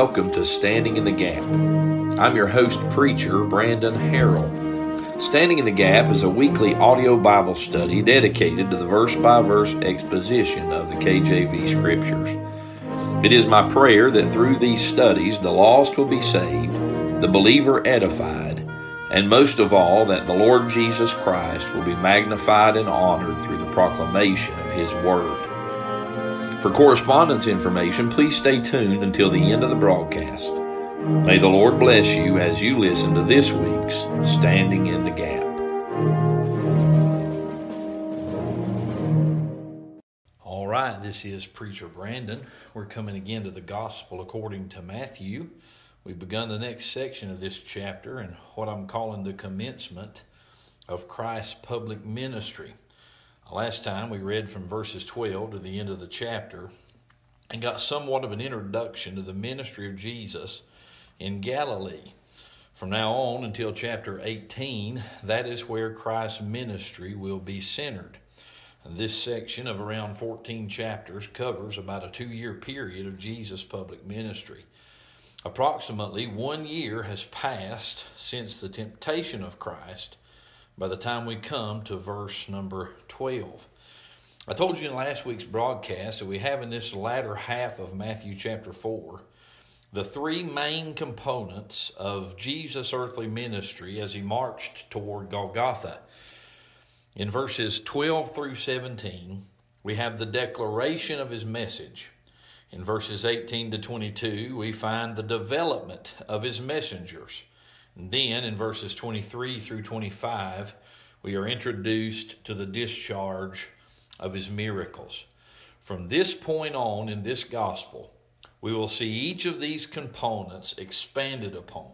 welcome to Standing in the Gap. I'm your host, preacher Brandon Harrell. Standing in the Gap is a weekly audio Bible study dedicated to the verse by verse exposition of the KJV Scriptures. It is my prayer that through these studies the lost will be saved, the believer edified, and most of all that the Lord Jesus Christ will be magnified and honored through the proclamation of His Word. For correspondence information, please stay tuned until the end of the broadcast. May the Lord bless you as you listen to this week's Standing in the Gap. All right, this is Preacher Brandon. We're coming again to the Gospel according to Matthew. We've begun the next section of this chapter and what I'm calling the commencement of Christ's public ministry. Last time we read from verses 12 to the end of the chapter and got somewhat of an introduction to the ministry of Jesus in Galilee. From now on until chapter 18, that is where Christ's ministry will be centered. This section of around 14 chapters covers about a two year period of Jesus' public ministry. Approximately one year has passed since the temptation of Christ by the time we come to verse number 12. I told you in last week's broadcast that we have in this latter half of Matthew chapter 4 the three main components of Jesus' earthly ministry as he marched toward Golgotha. In verses 12 through 17, we have the declaration of his message. In verses 18 to 22, we find the development of his messengers. Then in verses 23 through 25, we are introduced to the discharge of his miracles. From this point on in this gospel, we will see each of these components expanded upon.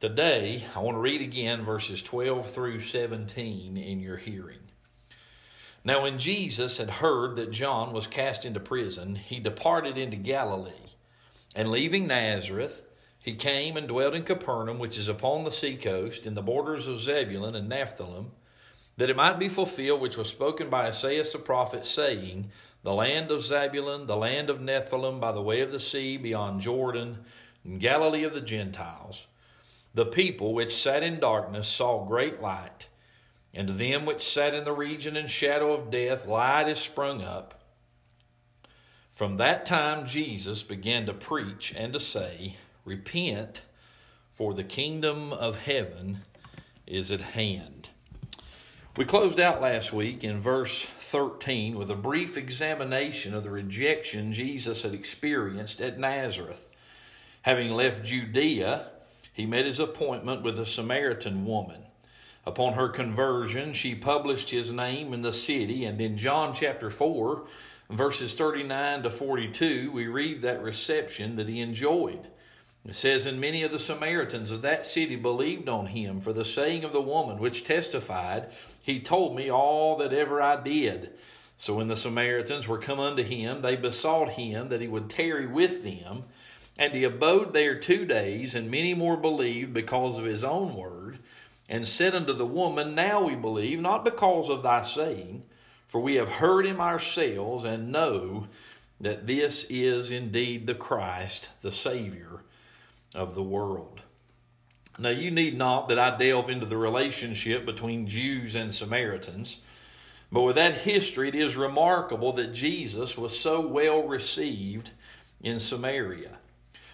Today, I want to read again verses 12 through 17 in your hearing. Now, when Jesus had heard that John was cast into prison, he departed into Galilee, and leaving Nazareth, he came and dwelt in Capernaum, which is upon the seacoast, in the borders of Zebulun and Naphtali, that it might be fulfilled which was spoken by Isaiah the prophet, saying, The land of Zebulun, the land of Nephthalim, by the way of the sea, beyond Jordan, in Galilee of the Gentiles. The people which sat in darkness saw great light, and to them which sat in the region and shadow of death, light is sprung up. From that time Jesus began to preach and to say, Repent, for the kingdom of heaven is at hand. We closed out last week in verse 13 with a brief examination of the rejection Jesus had experienced at Nazareth. Having left Judea, he met his appointment with a Samaritan woman. Upon her conversion, she published his name in the city, and in John chapter 4, verses 39 to 42, we read that reception that he enjoyed. It says, And many of the Samaritans of that city believed on him for the saying of the woman, which testified, He told me all that ever I did. So when the Samaritans were come unto him, they besought him that he would tarry with them. And he abode there two days, and many more believed because of his own word, and said unto the woman, Now we believe, not because of thy saying, for we have heard him ourselves, and know that this is indeed the Christ, the Savior of the world. Now, you need not that I delve into the relationship between Jews and Samaritans, but with that history, it is remarkable that Jesus was so well received in Samaria.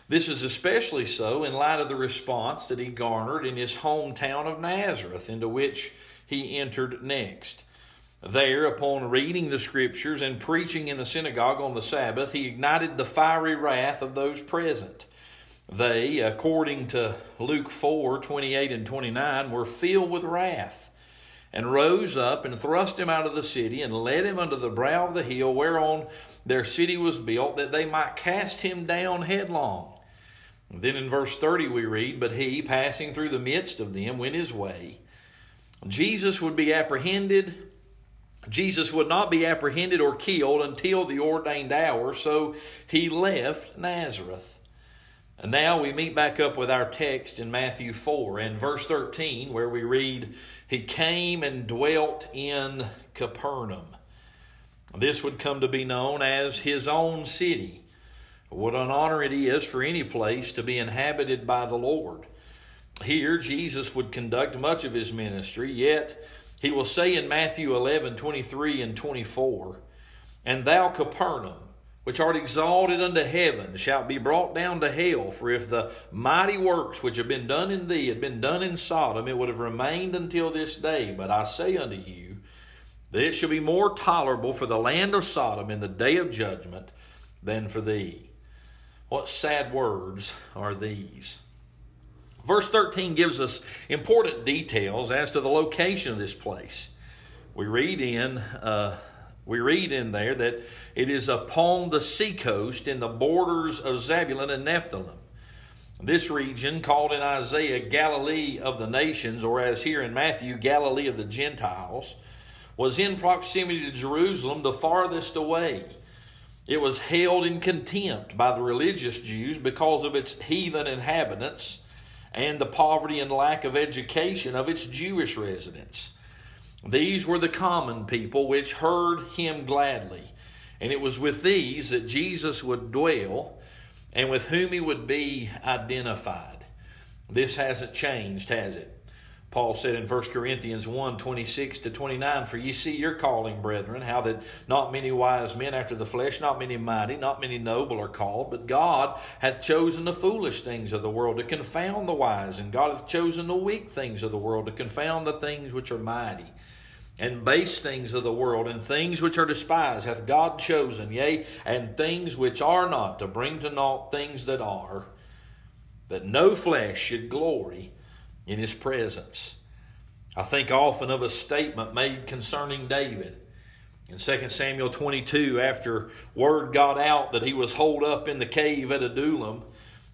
This is especially so in light of the response that he garnered in his hometown of Nazareth, into which he entered next. There, upon reading the scriptures and preaching in the synagogue on the Sabbath, he ignited the fiery wrath of those present. They, according to Luke 4 28 and 29, were filled with wrath, and rose up and thrust him out of the city, and led him unto the brow of the hill whereon their city was built, that they might cast him down headlong. Then in verse 30 we read, But he, passing through the midst of them, went his way. Jesus would be apprehended. Jesus would not be apprehended or killed until the ordained hour, so he left Nazareth. And now we meet back up with our text in Matthew 4 and verse 13, where we read, He came and dwelt in Capernaum. This would come to be known as his own city. What an honor it is for any place to be inhabited by the Lord. Here, Jesus would conduct much of his ministry, yet he will say in Matthew 11 23 and 24, And thou, Capernaum, which art exalted unto heaven, shalt be brought down to hell. For if the mighty works which have been done in thee had been done in Sodom, it would have remained until this day. But I say unto you, that it shall be more tolerable for the land of Sodom in the day of judgment than for thee. What sad words are these? Verse 13 gives us important details as to the location of this place. We read in uh, we read in there that it is upon the seacoast in the borders of Zebulun and Nephthalim. This region, called in Isaiah Galilee of the nations, or as here in Matthew, Galilee of the Gentiles, was in proximity to Jerusalem, the farthest away. It was held in contempt by the religious Jews because of its heathen inhabitants and the poverty and lack of education of its Jewish residents. These were the common people which heard him gladly, and it was with these that Jesus would dwell and with whom he would be identified. This hasn't changed, has it? Paul said in 1 Corinthians 1 26 to 29, For ye see your calling, brethren, how that not many wise men after the flesh, not many mighty, not many noble are called, but God hath chosen the foolish things of the world to confound the wise, and God hath chosen the weak things of the world to confound the things which are mighty. And base things of the world, and things which are despised, hath God chosen, yea, and things which are not, to bring to naught things that are, that no flesh should glory in his presence. I think often of a statement made concerning David. In 2 Samuel 22, after word got out that he was holed up in the cave at Adullam,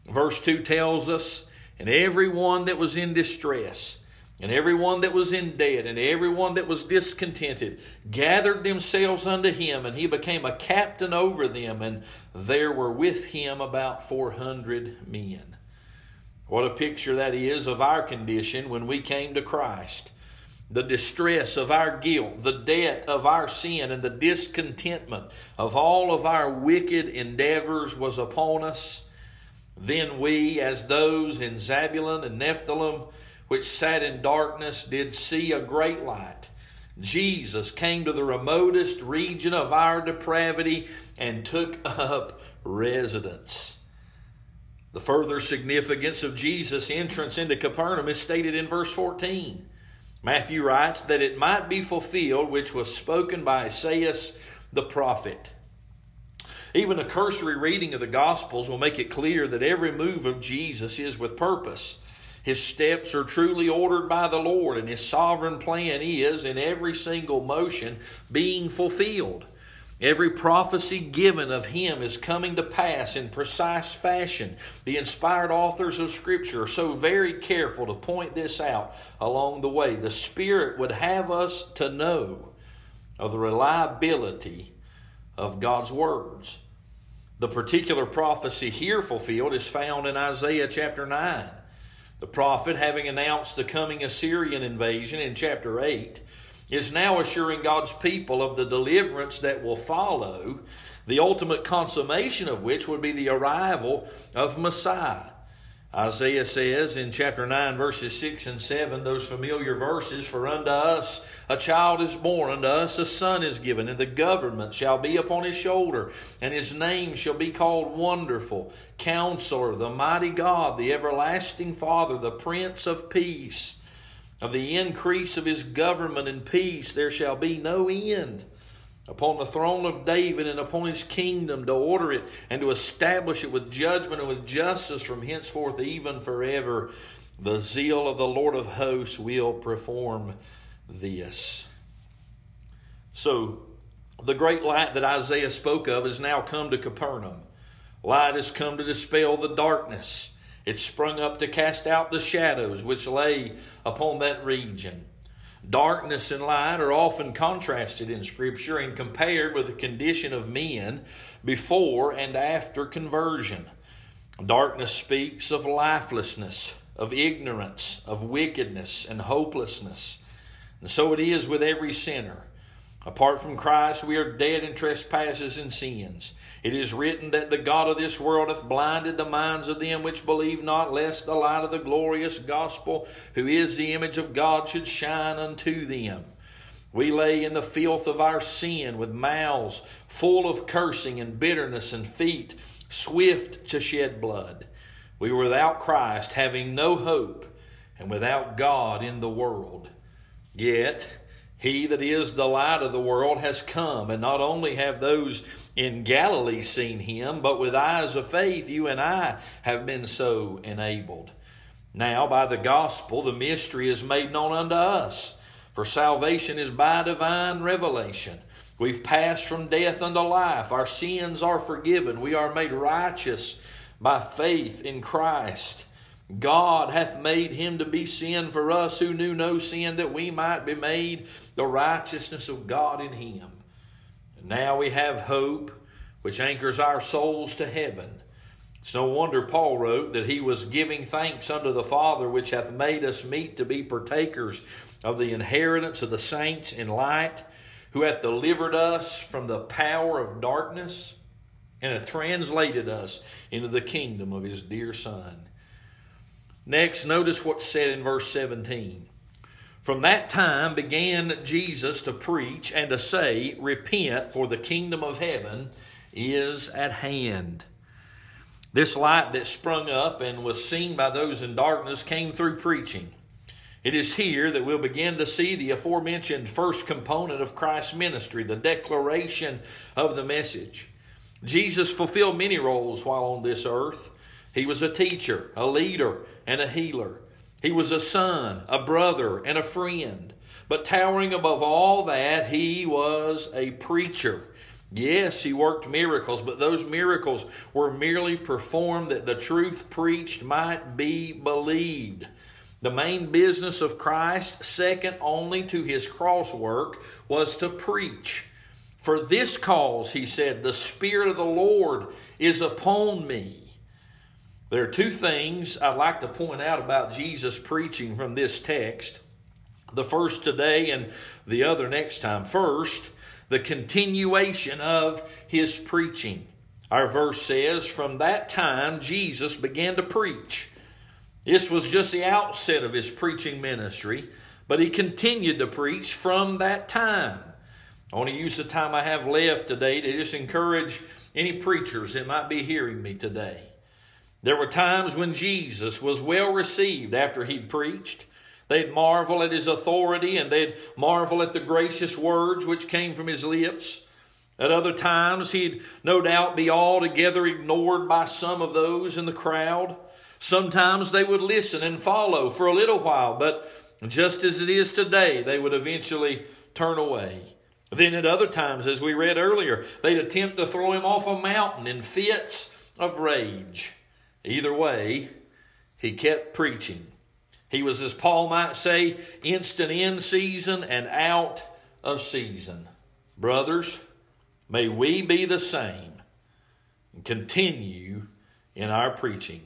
verse 2 tells us, And everyone that was in distress, and everyone that was in debt, and everyone that was discontented, gathered themselves unto him, and he became a captain over them, and there were with him about 400 men. What a picture that is of our condition when we came to Christ. The distress of our guilt, the debt of our sin, and the discontentment of all of our wicked endeavors was upon us. Then we, as those in Zabulon and Nephthalim, which sat in darkness, did see a great light. Jesus came to the remotest region of our depravity and took up residence. The further significance of Jesus' entrance into Capernaum is stated in verse 14. Matthew writes that it might be fulfilled which was spoken by Isaiah the prophet. Even a cursory reading of the Gospels will make it clear that every move of Jesus is with purpose. His steps are truly ordered by the Lord, and His sovereign plan is, in every single motion, being fulfilled. Every prophecy given of him is coming to pass in precise fashion. The inspired authors of Scripture are so very careful to point this out along the way. The Spirit would have us to know of the reliability of God's words. The particular prophecy here fulfilled is found in Isaiah chapter 9. The prophet, having announced the coming Assyrian invasion in chapter 8, is now assuring God's people of the deliverance that will follow, the ultimate consummation of which would be the arrival of Messiah. Isaiah says in chapter 9, verses 6 and 7, those familiar verses For unto us a child is born, unto us a son is given, and the government shall be upon his shoulder, and his name shall be called Wonderful, Counselor, the Mighty God, the Everlasting Father, the Prince of Peace. Of the increase of his government and peace there shall be no end upon the throne of David and upon his kingdom to order it and to establish it with judgment and with justice from henceforth even forever. The zeal of the Lord of hosts will perform this. So, the great light that Isaiah spoke of has now come to Capernaum. Light has come to dispel the darkness. It sprung up to cast out the shadows which lay upon that region. Darkness and light are often contrasted in Scripture and compared with the condition of men before and after conversion. Darkness speaks of lifelessness, of ignorance, of wickedness, and hopelessness. And so it is with every sinner. Apart from Christ, we are dead in trespasses and sins. It is written that the God of this world hath blinded the minds of them which believe not, lest the light of the glorious gospel, who is the image of God, should shine unto them. We lay in the filth of our sin with mouths full of cursing and bitterness and feet swift to shed blood. We were without Christ, having no hope, and without God in the world. Yet, he that is the light of the world has come, and not only have those in Galilee seen him, but with eyes of faith you and I have been so enabled. Now, by the gospel, the mystery is made known unto us, for salvation is by divine revelation. We've passed from death unto life. Our sins are forgiven. We are made righteous by faith in Christ. God hath made him to be sin for us who knew no sin, that we might be made the righteousness of God in him. And now we have hope, which anchors our souls to heaven. It's no wonder Paul wrote that he was giving thanks unto the Father, which hath made us meet to be partakers of the inheritance of the saints in light, who hath delivered us from the power of darkness and hath translated us into the kingdom of his dear Son. Next, notice what's said in verse 17. From that time began Jesus to preach and to say, Repent, for the kingdom of heaven is at hand. This light that sprung up and was seen by those in darkness came through preaching. It is here that we'll begin to see the aforementioned first component of Christ's ministry, the declaration of the message. Jesus fulfilled many roles while on this earth. He was a teacher, a leader, and a healer. He was a son, a brother, and a friend. But towering above all that, he was a preacher. Yes, he worked miracles, but those miracles were merely performed that the truth preached might be believed. The main business of Christ, second only to his cross work, was to preach. For this cause, he said, the Spirit of the Lord is upon me there are two things I'd like to point out about Jesus preaching from this text. The first today and the other next time. First, the continuation of his preaching. Our verse says, From that time Jesus began to preach. This was just the outset of his preaching ministry, but he continued to preach from that time. I want to use the time I have left today to just encourage any preachers that might be hearing me today. There were times when Jesus was well received after he'd preached. They'd marvel at his authority and they'd marvel at the gracious words which came from his lips. At other times, he'd no doubt be altogether ignored by some of those in the crowd. Sometimes they would listen and follow for a little while, but just as it is today, they would eventually turn away. Then at other times, as we read earlier, they'd attempt to throw him off a mountain in fits of rage. Either way, he kept preaching. He was, as Paul might say, instant in season and out of season. Brothers, may we be the same and continue in our preaching.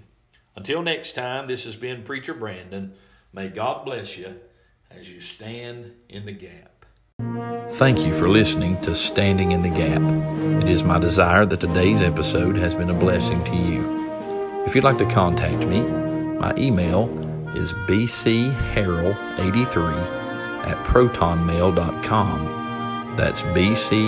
Until next time, this has been Preacher Brandon. May God bless you as you stand in the gap. Thank you for listening to Standing in the Gap. It is my desire that today's episode has been a blessing to you. If you'd like to contact me, my email is bcharrell83 at protonmail.com. That's B-C-H-A-R-R-E-L-L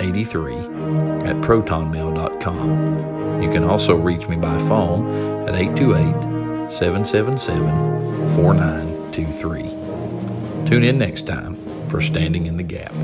83 at protonmail.com. You can also reach me by phone at 828 777 4923. Tune in next time for Standing in the Gap.